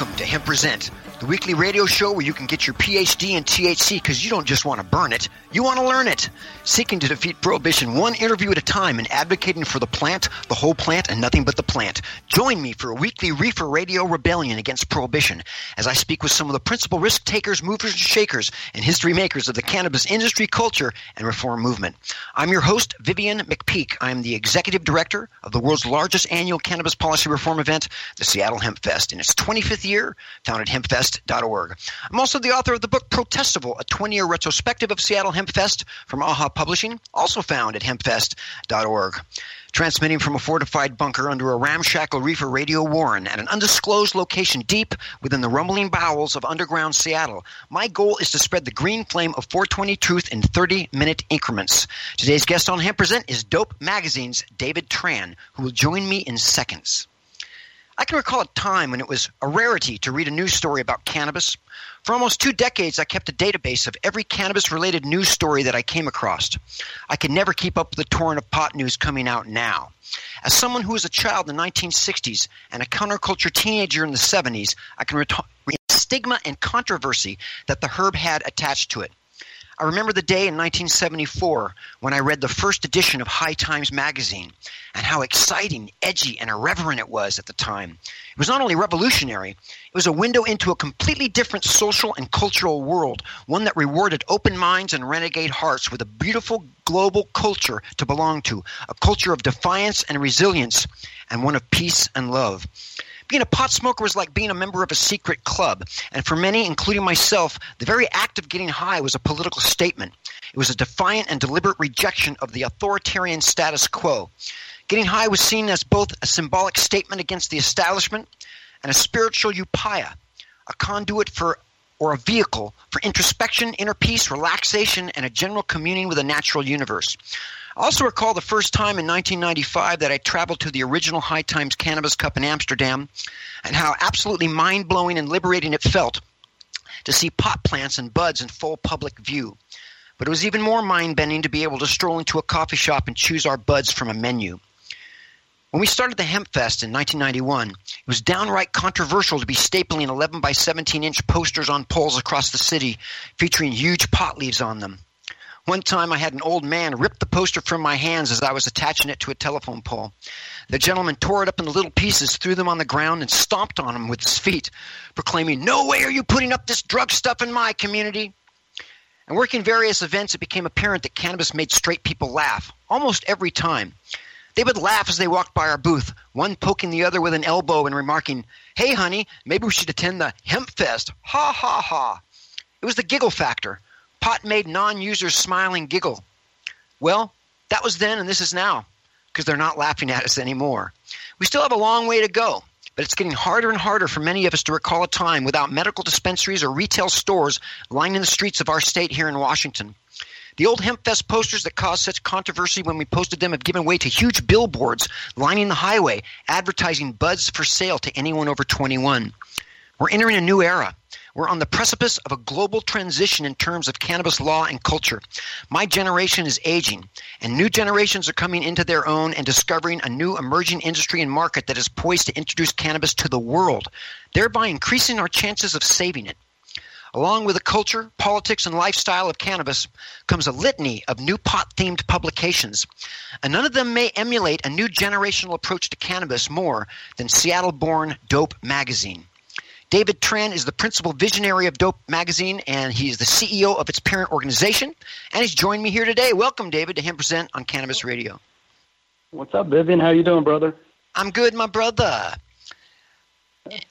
Welcome to Hemp Present, the weekly radio show where you can get your PhD in THC because you don't just want to burn it, you want to learn it. Seeking to defeat prohibition one interview at a time and advocating for the plant, the whole plant, and nothing but the plant. Join me for a weekly reefer radio rebellion against prohibition as I speak with some of the principal risk takers, movers, and shakers, and history makers of the cannabis industry, culture, and reform movement. I'm your host, Vivian McPeak. I am the executive director of the world's largest annual cannabis policy reform event, the Seattle Hemp Fest, in its 25th year, founded hempfest hempfest.org. I'm also the author of the book Protestival, a 20 year retrospective of Seattle Hempfest from AHA Publishing, also found at hempfest.org. Transmitting from a fortified bunker under a ramshackle reefer radio warren at an undisclosed location deep within the rumbling bowels of underground Seattle, my goal is to spread the green flame of 420 truth in 30 minute increments. Today's guest on Hemp Present is Dope Magazine's David Tran, who will join me in seconds. I can recall a time when it was a rarity to read a news story about cannabis. For almost two decades, I kept a database of every cannabis related news story that I came across. I could never keep up with the torrent of pot news coming out now. As someone who was a child in the 1960s and a counterculture teenager in the 70s, I can the stigma and controversy that the herb had attached to it. I remember the day in 1974 when I read the first edition of High Times magazine and how exciting, edgy, and irreverent it was at the time. It was not only revolutionary, it was a window into a completely different social and cultural world, one that rewarded open minds and renegade hearts with a beautiful global culture to belong to, a culture of defiance and resilience, and one of peace and love. Being a pot smoker was like being a member of a secret club. And for many, including myself, the very act of getting high was a political statement. It was a defiant and deliberate rejection of the authoritarian status quo. Getting high was seen as both a symbolic statement against the establishment and a spiritual upaya, a conduit for or a vehicle for introspection, inner peace, relaxation, and a general communing with the natural universe. I also recall the first time in 1995 that I traveled to the original High Times Cannabis Cup in Amsterdam and how absolutely mind blowing and liberating it felt to see pot plants and buds in full public view. But it was even more mind bending to be able to stroll into a coffee shop and choose our buds from a menu. When we started the Hemp Fest in 1991, it was downright controversial to be stapling 11 by 17 inch posters on poles across the city featuring huge pot leaves on them. One time I had an old man rip the poster from my hands as I was attaching it to a telephone pole. The gentleman tore it up into little pieces, threw them on the ground, and stomped on them with his feet, proclaiming, No way are you putting up this drug stuff in my community. And working various events, it became apparent that cannabis made straight people laugh, almost every time. They would laugh as they walked by our booth, one poking the other with an elbow and remarking, Hey, honey, maybe we should attend the Hemp Fest. Ha, ha, ha. It was the giggle factor Pot made non users smile and giggle. Well, that was then and this is now because they're not laughing at us anymore. We still have a long way to go, but it's getting harder and harder for many of us to recall a time without medical dispensaries or retail stores lining the streets of our state here in Washington. The old HempFest posters that caused such controversy when we posted them have given way to huge billboards lining the highway advertising buds for sale to anyone over 21. We're entering a new era. We're on the precipice of a global transition in terms of cannabis law and culture. My generation is aging, and new generations are coming into their own and discovering a new emerging industry and market that is poised to introduce cannabis to the world, thereby increasing our chances of saving it. Along with the culture, politics, and lifestyle of cannabis comes a litany of new pot themed publications, and none of them may emulate a new generational approach to cannabis more than Seattle born Dope Magazine. David Tran is the principal visionary of Dope Magazine, and he's the CEO of its parent organization. And he's joined me here today. Welcome, David, to Hemp Present on Cannabis Radio. What's up, Vivian? How you doing, brother? I'm good, my brother.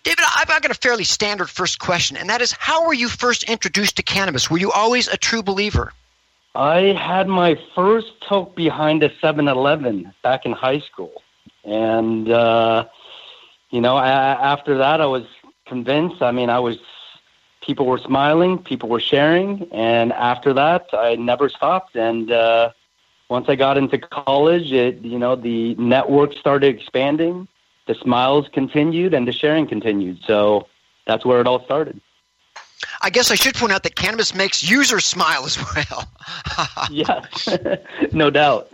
David, I've got a fairly standard first question, and that is how were you first introduced to cannabis? Were you always a true believer? I had my first toke behind a 7 Eleven back in high school. And, uh, you know, I, after that, I was convinced. I mean, I was people were smiling, people were sharing, and after that, I never stopped. And uh, once I got into college, it you know the network started expanding, the smiles continued, and the sharing continued. So that's where it all started. I guess I should point out that cannabis makes users smile as well. yeah, no doubt.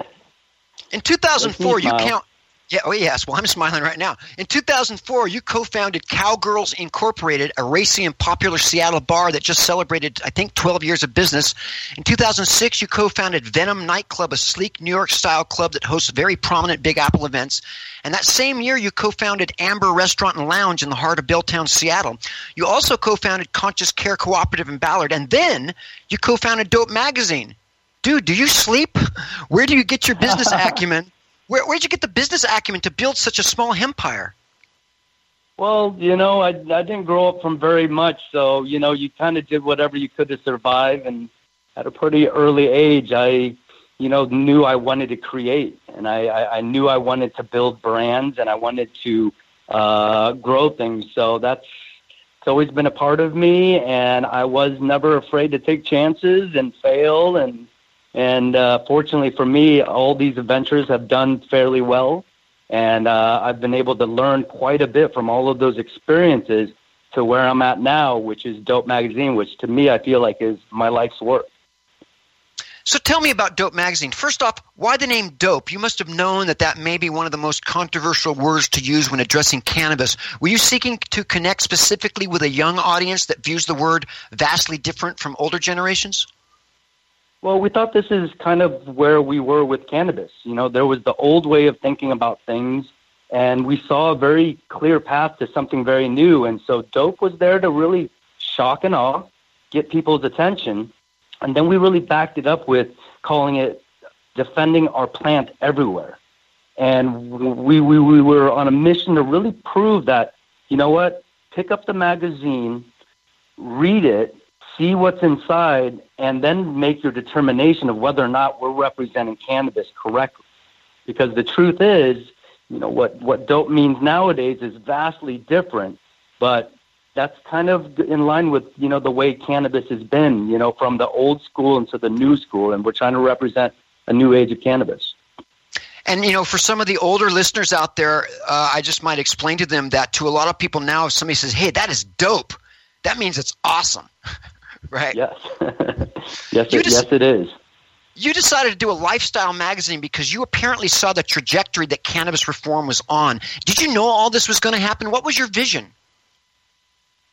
In 2004, you count yeah, oh yes. Well, I'm smiling right now. In 2004, you co-founded Cowgirls Incorporated, a racy and popular Seattle bar that just celebrated, I think, 12 years of business. In 2006, you co-founded Venom Nightclub, a sleek New York-style club that hosts very prominent Big Apple events. And that same year, you co-founded Amber Restaurant and Lounge in the heart of Belltown, Seattle. You also co-founded Conscious Care Cooperative in Ballard, and then you co-founded Dope Magazine. Dude, do you sleep? Where do you get your business acumen? Where, where'd you get the business acumen to build such a small empire? Well, you know, I, I didn't grow up from very much, so you know, you kind of did whatever you could to survive. And at a pretty early age, I, you know, knew I wanted to create, and I, I, I knew I wanted to build brands, and I wanted to uh, grow things. So that's it's always been a part of me, and I was never afraid to take chances and fail and and uh, fortunately for me, all these adventures have done fairly well. And uh, I've been able to learn quite a bit from all of those experiences to where I'm at now, which is Dope Magazine, which to me I feel like is my life's work. So tell me about Dope Magazine. First off, why the name Dope? You must have known that that may be one of the most controversial words to use when addressing cannabis. Were you seeking to connect specifically with a young audience that views the word vastly different from older generations? Well, we thought this is kind of where we were with cannabis. You know, there was the old way of thinking about things, and we saw a very clear path to something very new. And so, dope was there to really shock and awe, get people's attention, and then we really backed it up with calling it defending our plant everywhere. And we, we, we were on a mission to really prove that, you know what, pick up the magazine, read it, see what's inside, and then make your determination of whether or not we're representing cannabis correctly. Because the truth is, you know, what, what dope means nowadays is vastly different, but that's kind of in line with, you know, the way cannabis has been, you know, from the old school into the new school, and we're trying to represent a new age of cannabis. And you know, for some of the older listeners out there, uh, I just might explain to them that to a lot of people now, if somebody says, "Hey, that is dope," that means it's awesome. right? Yes. yes, it, yes, it is. You decided to do a lifestyle magazine because you apparently saw the trajectory that cannabis reform was on. Did you know all this was going to happen? What was your vision?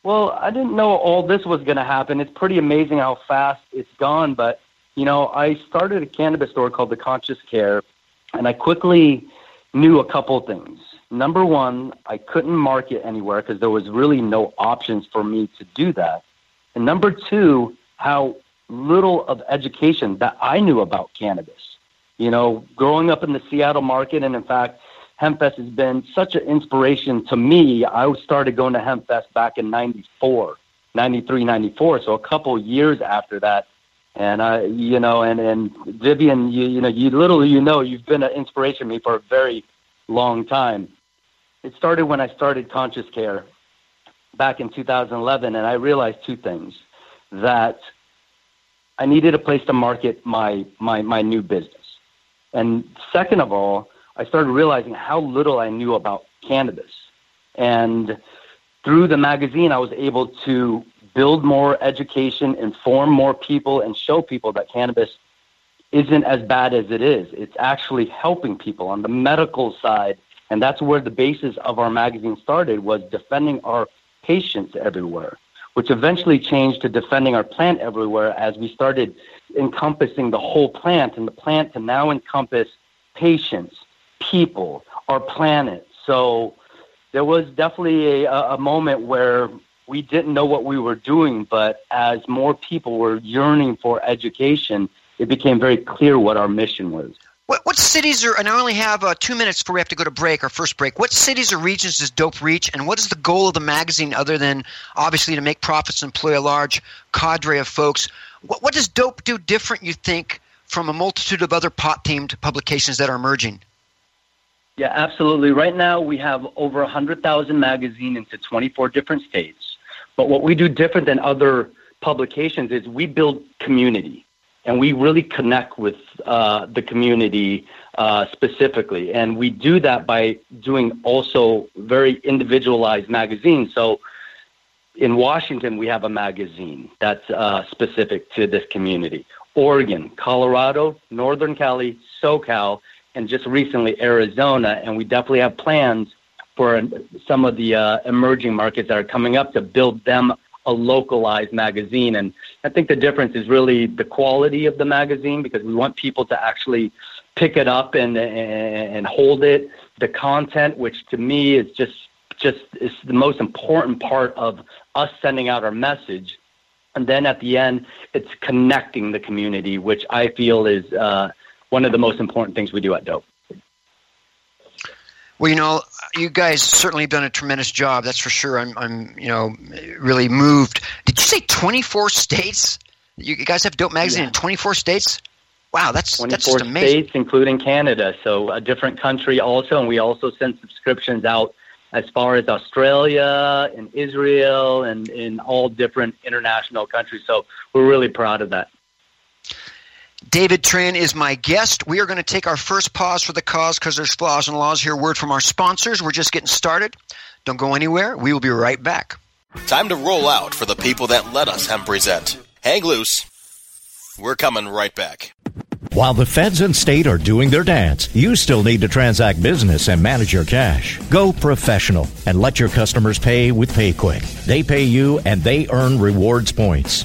Well, I didn't know all this was going to happen. It's pretty amazing how fast it's gone. But, you know, I started a cannabis store called The Conscious Care, and I quickly knew a couple things. Number one, I couldn't market anywhere because there was really no options for me to do that. And number two, how little of education that I knew about cannabis. You know, growing up in the Seattle market, and in fact, HempFest has been such an inspiration to me. I started going to HempFest back in 94, 93, 94, so a couple years after that. And I, you know, and, and Vivian, you, you know, you little you know, you've been an inspiration to me for a very long time. It started when I started Conscious Care back in 2011, and I realized two things: that I needed a place to market my my my new business, and second of all, I started realizing how little I knew about cannabis, and through the magazine, I was able to build more education, inform more people, and show people that cannabis isn't as bad as it is. It's actually helping people on the medical side, and that's where the basis of our magazine started was defending our patients everywhere. which eventually changed to defending our plant everywhere as we started encompassing the whole plant and the plant to now encompass patients, people, our planet. So there was definitely a, a moment where we didn't know what we were doing, but as more people were yearning for education, it became very clear what our mission was. What, what cities are, and I only have uh, two minutes before we have to go to break, our first break. What cities or regions does Dope reach, and what is the goal of the magazine other than obviously to make profits and employ a large cadre of folks? What, what does Dope do different, you think, from a multitude of other pot themed publications that are emerging? Yeah, absolutely. Right now, we have over 100,000 magazines into 24 different states. But what we do different than other publications is we build community and we really connect with uh, the community uh, specifically. And we do that by doing also very individualized magazines. So in Washington, we have a magazine that's uh, specific to this community. Oregon, Colorado, Northern Cali, SoCal, and just recently Arizona. And we definitely have plans for some of the uh, emerging markets that are coming up to build them a localized magazine. And I think the difference is really the quality of the magazine because we want people to actually pick it up and and hold it. The content, which to me is just just is the most important part of us sending out our message. And then at the end, it's connecting the community, which I feel is uh, one of the most important things we do at Dope. Well, you know, you guys certainly have done a tremendous job. That's for sure. I'm, I'm, you know, really moved. Did you say 24 states? You guys have Dope Magazine yeah. in 24 states? Wow, that's 24 that's just amazing. states, including Canada. So a different country also, and we also send subscriptions out as far as Australia and Israel and in all different international countries. So we're really proud of that. David Tran is my guest. We are going to take our first pause for the cause because there's flaws and laws here. Word from our sponsors. We're just getting started. Don't go anywhere. We will be right back. Time to roll out for the people that let us hemp present. Hang loose. We're coming right back. While the feds and state are doing their dance, you still need to transact business and manage your cash. Go professional and let your customers pay with PayQuick. They pay you and they earn rewards points.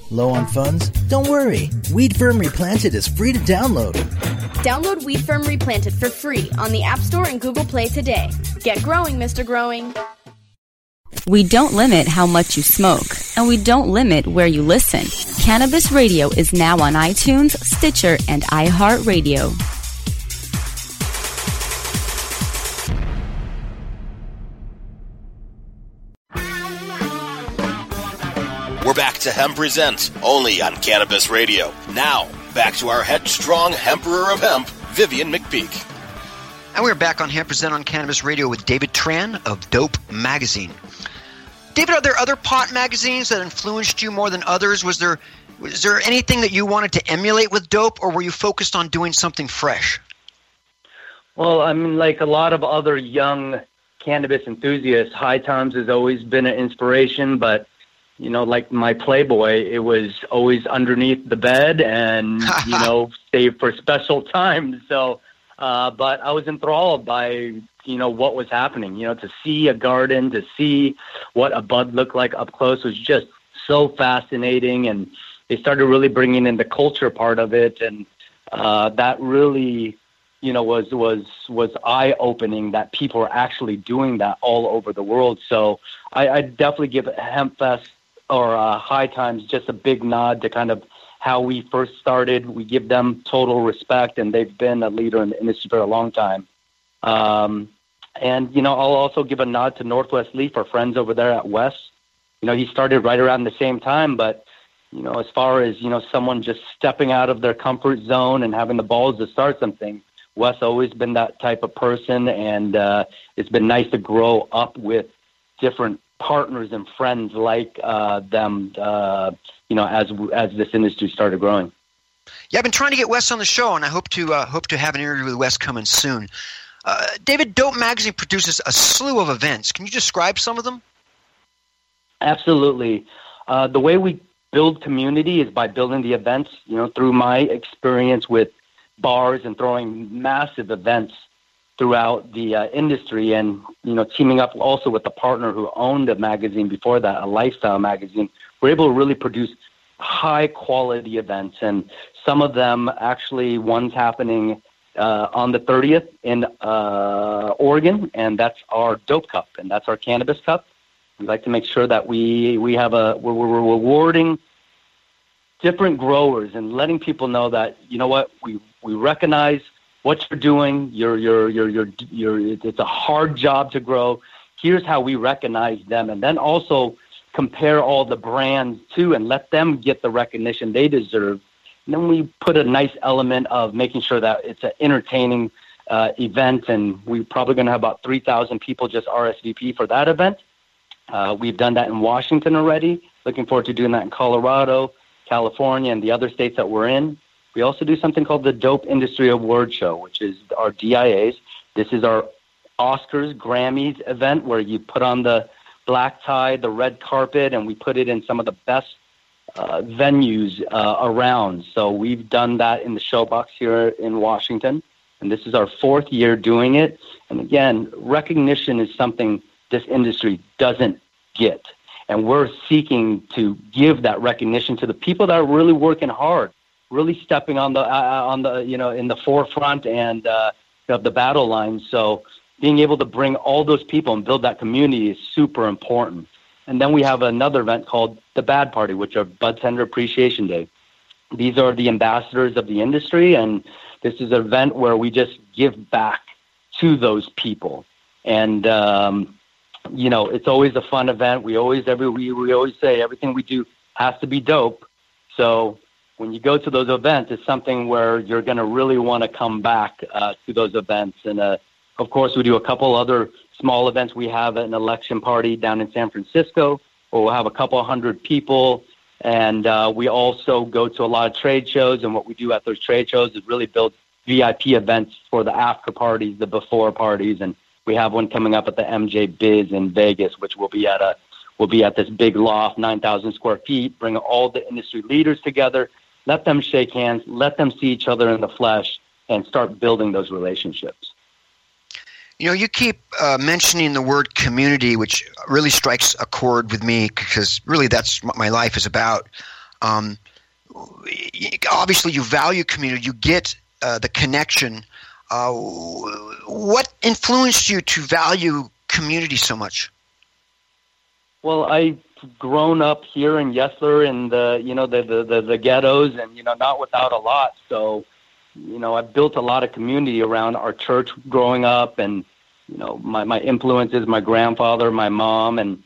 Low on funds? Don't worry. Weed Firm Replanted is free to download. Download Weed Firm Replanted for free on the App Store and Google Play today. Get growing, Mr. Growing. We don't limit how much you smoke, and we don't limit where you listen. Cannabis Radio is now on iTunes, Stitcher, and iHeartRadio. To Hemp Presents, only on Cannabis Radio. Now, back to our headstrong Emperor of Hemp, Vivian McPeak. And we're back on Hemp Present on Cannabis Radio with David Tran of Dope Magazine. David, are there other pot magazines that influenced you more than others? Was there was there anything that you wanted to emulate with Dope, or were you focused on doing something fresh? Well, I mean, like a lot of other young cannabis enthusiasts, High Times has always been an inspiration, but you know, like my Playboy, it was always underneath the bed and, you know, saved for special times. So, uh, but I was enthralled by, you know, what was happening. You know, to see a garden, to see what a bud looked like up close was just so fascinating. And they started really bringing in the culture part of it. And uh, that really, you know, was was was eye opening that people are actually doing that all over the world. So I, I definitely give HempFest or uh, High Times just a big nod to kind of how we first started. We give them total respect, and they've been a leader in the industry for a long time. Um, and you know, I'll also give a nod to Northwest Leaf, our friends over there at Wes. You know, he started right around the same time, but you know, as far as you know, someone just stepping out of their comfort zone and having the balls to start something. Wes always been that type of person, and uh, it's been nice to grow up with different partners and friends like uh, them. Uh, you know, as as this industry started growing. Yeah, I've been trying to get Wes on the show, and I hope to uh, hope to have an interview with Wes coming soon. Uh, David, Dope Magazine produces a slew of events. Can you describe some of them? Absolutely. Uh, the way we build community is by building the events. You know, through my experience with bars and throwing massive events throughout the uh, industry, and you know, teaming up also with the partner who owned a magazine before that, a lifestyle magazine, we're able to really produce high quality events, and some of them actually one's happening uh, on the 30th in uh, Oregon, and that's our Dope Cup, and that's our Cannabis Cup. We like to make sure that we we have a we're, we're rewarding different growers and letting people know that you know what we we recognize what you're doing. You're you're you're you're, you're it's a hard job to grow. Here's how we recognize them, and then also compare all the brands too, and let them get the recognition they deserve and then we put a nice element of making sure that it's an entertaining uh, event, and we're probably going to have about 3,000 people just RSVP for that event. Uh, we've done that in Washington already. Looking forward to doing that in Colorado, California, and the other states that we're in. We also do something called the Dope Industry Award Show, which is our DIAs. This is our Oscars, Grammys event where you put on the black tie, the red carpet, and we put it in some of the best uh, venues uh, around. So we've done that in the Showbox here in Washington, and this is our fourth year doing it. And again, recognition is something this industry doesn't get, and we're seeking to give that recognition to the people that are really working hard, really stepping on the uh, on the you know in the forefront and uh, of the battle line. So being able to bring all those people and build that community is super important. And then we have another event called the Bad Party, which are Bud Tender Appreciation Day. These are the ambassadors of the industry, and this is an event where we just give back to those people. And um, you know, it's always a fun event. We always every we, we always say everything we do has to be dope. So when you go to those events, it's something where you're going to really want to come back uh, to those events. And uh, of course, we do a couple other small events. We have an election party down in San Francisco where we'll have a couple hundred people. And uh, we also go to a lot of trade shows. And what we do at those trade shows is really build VIP events for the after parties, the before parties. And we have one coming up at the MJ Biz in Vegas, which will be at a will be at this big loft, 9,000 square feet, bring all the industry leaders together, let them shake hands, let them see each other in the flesh, and start building those relationships. You know, you keep uh, mentioning the word community, which really strikes a chord with me because really that's what my life is about. Um, obviously, you value community, you get uh, the connection. Uh, what influenced you to value community so much? Well, I've grown up here in Yesler in the you know the, the the the ghettos, and you know not without a lot. So, you know, I built a lot of community around our church growing up, and you know, my, my influences, my grandfather, my mom, and,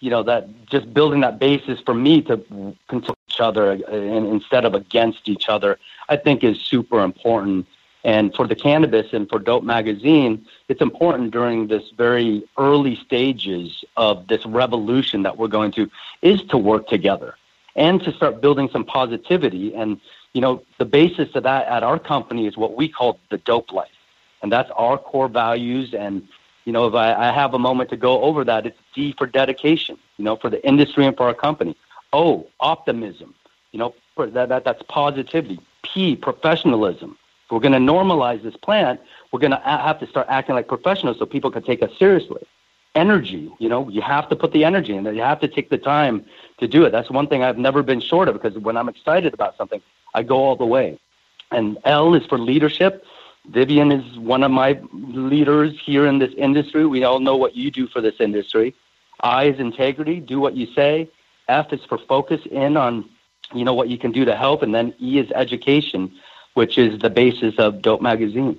you know, that just building that basis for me to consult each other uh, and instead of against each other, I think is super important. And for the cannabis and for Dope Magazine, it's important during this very early stages of this revolution that we're going to is to work together and to start building some positivity. And, you know, the basis of that at our company is what we call the dope life and that's our core values. And you know, if I, I have a moment to go over that, it's D for dedication. You know, for the industry and for our company. O, optimism. You know, that, that that's positivity. P, professionalism. If we're going to normalize this plant, we're going to have to start acting like professionals so people can take us seriously. Energy, you know, you have to put the energy in there. You have to take the time to do it. That's one thing I've never been short of because when I'm excited about something, I go all the way. And L is for leadership. Vivian is one of my leaders here in this industry. We all know what you do for this industry. I is integrity, do what you say. F is for focus in on you know, what you can do to help. And then E is education, which is the basis of Dope Magazine.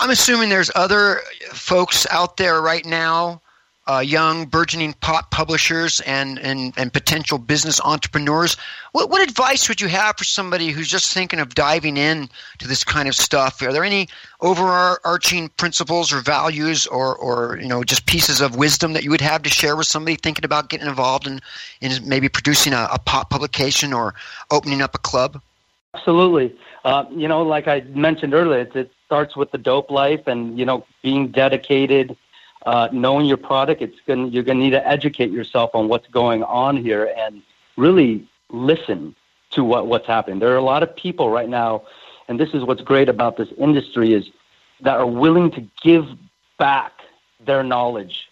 I'm assuming there's other folks out there right now uh, young burgeoning pot publishers and, and, and potential business entrepreneurs. What, what advice would you have for somebody who's just thinking of diving in to this kind of stuff? Are there any overarching principles or values or, or you know just pieces of wisdom that you would have to share with somebody thinking about getting involved in, in maybe producing a, a pot publication or opening up a club? Absolutely. Uh, you know, like I mentioned earlier, it, it starts with the dope life and, you know, being dedicated – uh, knowing your product, it's going you're going to need to educate yourself on what's going on here and really listen to what what's happening. There are a lot of people right now, and this is what's great about this industry is that are willing to give back their knowledge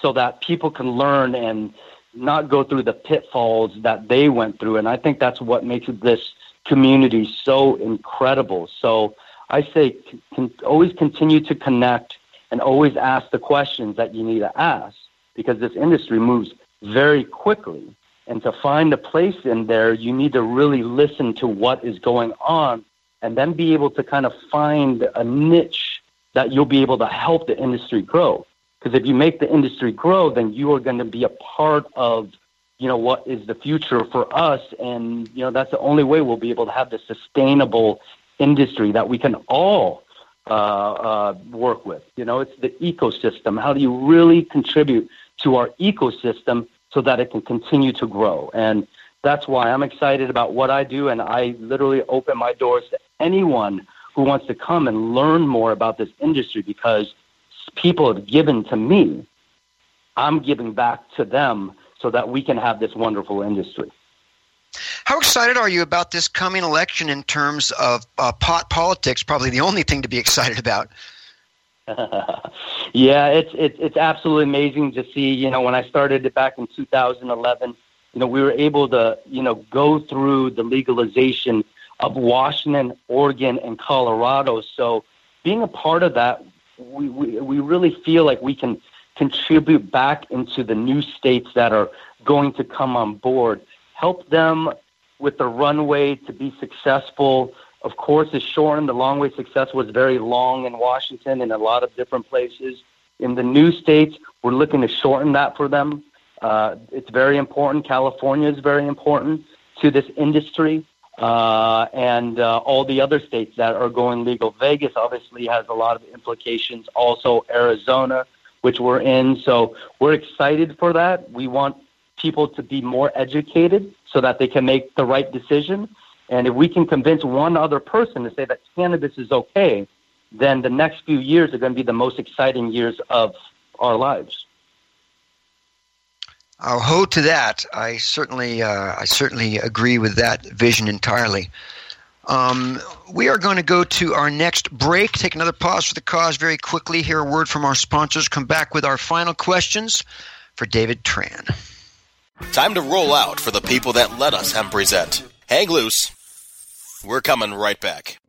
so that people can learn and not go through the pitfalls that they went through. And I think that's what makes this community so incredible. So I say can always continue to connect and always ask the questions that you need to ask because this industry moves very quickly. And to find a place in there, you need to really listen to what is going on and then be able to kind of find a niche that you'll be able to help the industry grow. Because if you make the industry grow, then you are going to be a part of, you know, what is the future for us. And, you know, that's the only way we'll be able to have the sustainable industry that we can all uh, uh, work with. You know, it's the ecosystem. How do you really contribute to our ecosystem so that it can continue to grow? And that's why I'm excited about what I do, and I literally open my doors to anyone who wants to come and learn more about this industry because people have given to me. I'm giving back to them so that we can have this wonderful industry. How excited are you about this coming election in terms of uh, pot politics? Probably the only thing to be excited about. yeah, it's it's it's absolutely amazing to see. You know, when I started it back in 2011, you know, we were able to you know go through the legalization of Washington, Oregon, and Colorado. So, being a part of that, we we, we really feel like we can contribute back into the new states that are going to come on board help them with the runway to be successful. Of course, it's shortened. The long way success was very long in Washington and a lot of different places. In the new states, we're looking to shorten that for them. Uh, it's very important. California is very important to this industry. Uh, and uh, all the other states that are going legal. Vegas obviously has a lot of implications. Also, Arizona, which we're in. So we're excited for that. We want people to be more educated so that they can make the right decision. And if we can convince one other person to say that cannabis is okay, then the next few years are going to be the most exciting years of our lives. I'll hold to that. I certainly, uh, I certainly agree with that vision entirely. Um, we are going to go to our next break. Take another pause for the cause very quickly. Hear a word from our sponsors. Come back with our final questions for David Tran. Time to roll out for the people that let us hemp present. Hang loose. We're coming right back.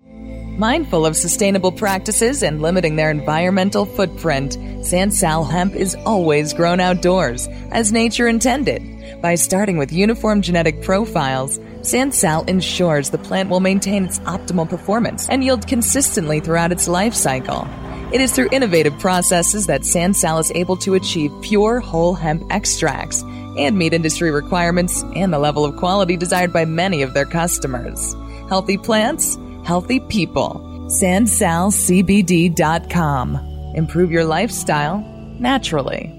Mindful of sustainable practices and limiting their environmental footprint, Sansal hemp is always grown outdoors, as nature intended. By starting with uniform genetic profiles, Sansal ensures the plant will maintain its optimal performance and yield consistently throughout its life cycle. It is through innovative processes that Sansal is able to achieve pure whole hemp extracts and meet industry requirements and the level of quality desired by many of their customers. Healthy plants, healthy people. SansalCBD.com. Improve your lifestyle naturally.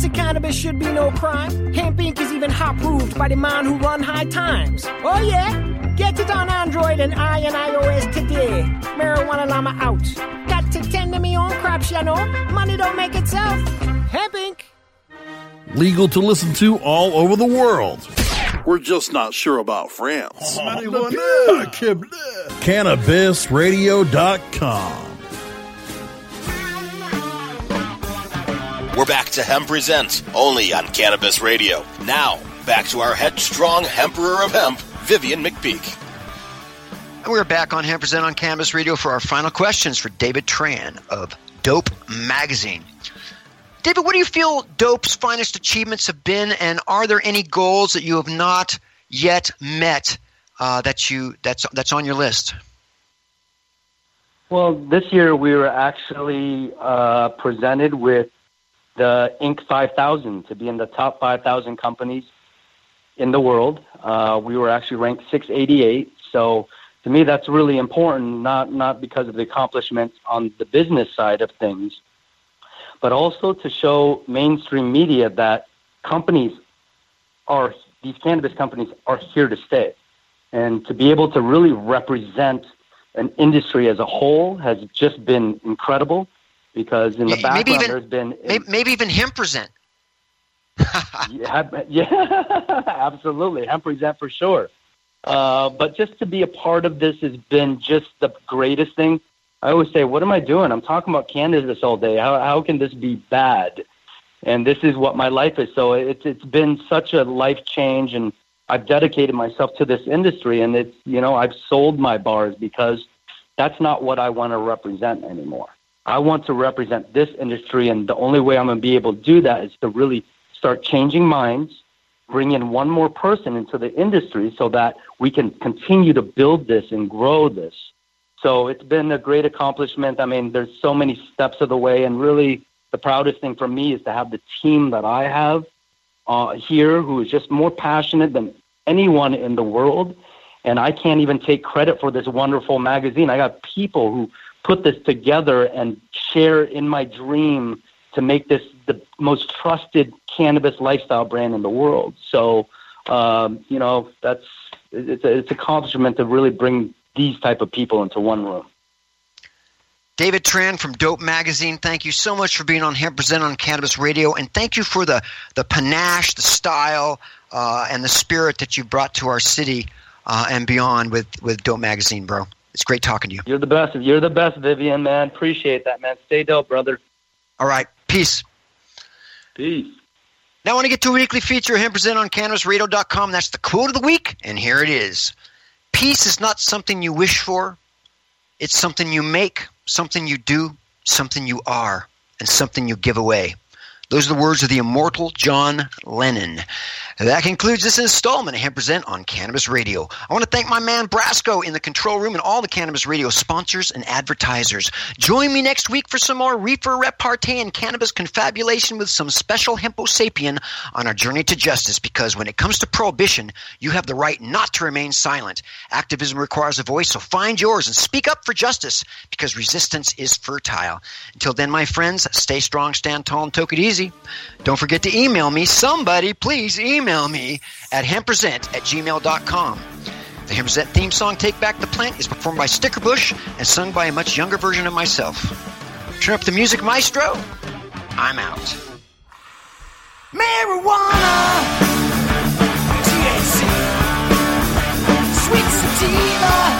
The business of cannabis should be no crime. Hemp Inc. is even hot proved by the man who run high times. Oh yeah? Get it on Android and I and iOS today. Marijuana Llama out. Got to tend to me own crops, you know. Money don't make itself. Hemp Inc. Legal to listen to all over the world. We're just not sure about France. CannabisRadio.com. We're back to Hemp Presents, only on Cannabis Radio. Now, back to our headstrong Emperor of Hemp, Vivian McPeak. And we're back on Hemp Present on Cannabis Radio for our final questions for David Tran of Dope Magazine. David, what do you feel Dope's finest achievements have been, and are there any goals that you have not yet met uh, that you that's that's on your list? Well, this year we were actually uh, presented with the Inc. 5000 to be in the top 5,000 companies in the world. Uh, we were actually ranked 688. So to me, that's really important, not not because of the accomplishments on the business side of things, but also to show mainstream media that companies are these cannabis companies are here to stay, and to be able to really represent an industry as a whole has just been incredible. Because in the Maybe background, even- there's been Maybe, maybe even hemp present. yeah, yeah, absolutely. Hemp present for sure. Uh, but just to be a part of this has been just the greatest thing. I always say, what am I doing? I'm talking about cannabis all day. How how can this be bad? And this is what my life is. So it's it's been such a life change, and I've dedicated myself to this industry. And it's you know I've sold my bars because that's not what I want to represent anymore. I want to represent this industry, and the only way I'm going to be able to do that is to really start changing minds, bring in one more person into the industry so that we can continue to build this and grow this. So it's been a great accomplishment. I mean, there's so many steps of the way, and really the proudest thing for me is to have the team that I have uh, here who is just more passionate than anyone in the world. And I can't even take credit for this wonderful magazine. I got people who put this together and share in my dream to make this the most trusted cannabis lifestyle brand in the world. So, um, you know, that's it's a, it's accomplishment to really bring these type of people into one room. David Tran from Dope Magazine, thank you so much for being on Hemp Present on Cannabis Radio, and thank you for the, the panache, the style, uh, and the spirit that you brought to our city uh, and beyond with, with Dope Magazine, bro. It's great talking to you. You're the best. You're the best, Vivian, man. Appreciate that, man. Stay dope, brother. All right, peace. Peace. Now I want to get to a weekly feature, Hemp Present on CannabisRadio.com. That's the quote of the week, and here it is. Peace is not something you wish for. It's something you make, something you do, something you are, and something you give away. Those are the words of the immortal John Lennon. That concludes this installment of Hemp Present on Cannabis Radio. I want to thank my man Brasco in the control room and all the Cannabis Radio sponsors and advertisers. Join me next week for some more reefer repartee and cannabis confabulation with some special Hempo sapien on our journey to justice because when it comes to prohibition, you have the right not to remain silent. Activism requires a voice, so find yours and speak up for justice because resistance is fertile. Until then, my friends, stay strong, stand tall, and take it easy. Don't forget to email me. Somebody, please email me at hempresent at gmail.com. The Hempresent theme song, Take Back the Plant, is performed by Stickerbush and sung by a much younger version of myself. Turn up the music, maestro. I'm out. Marijuana, THC, sweet sativa,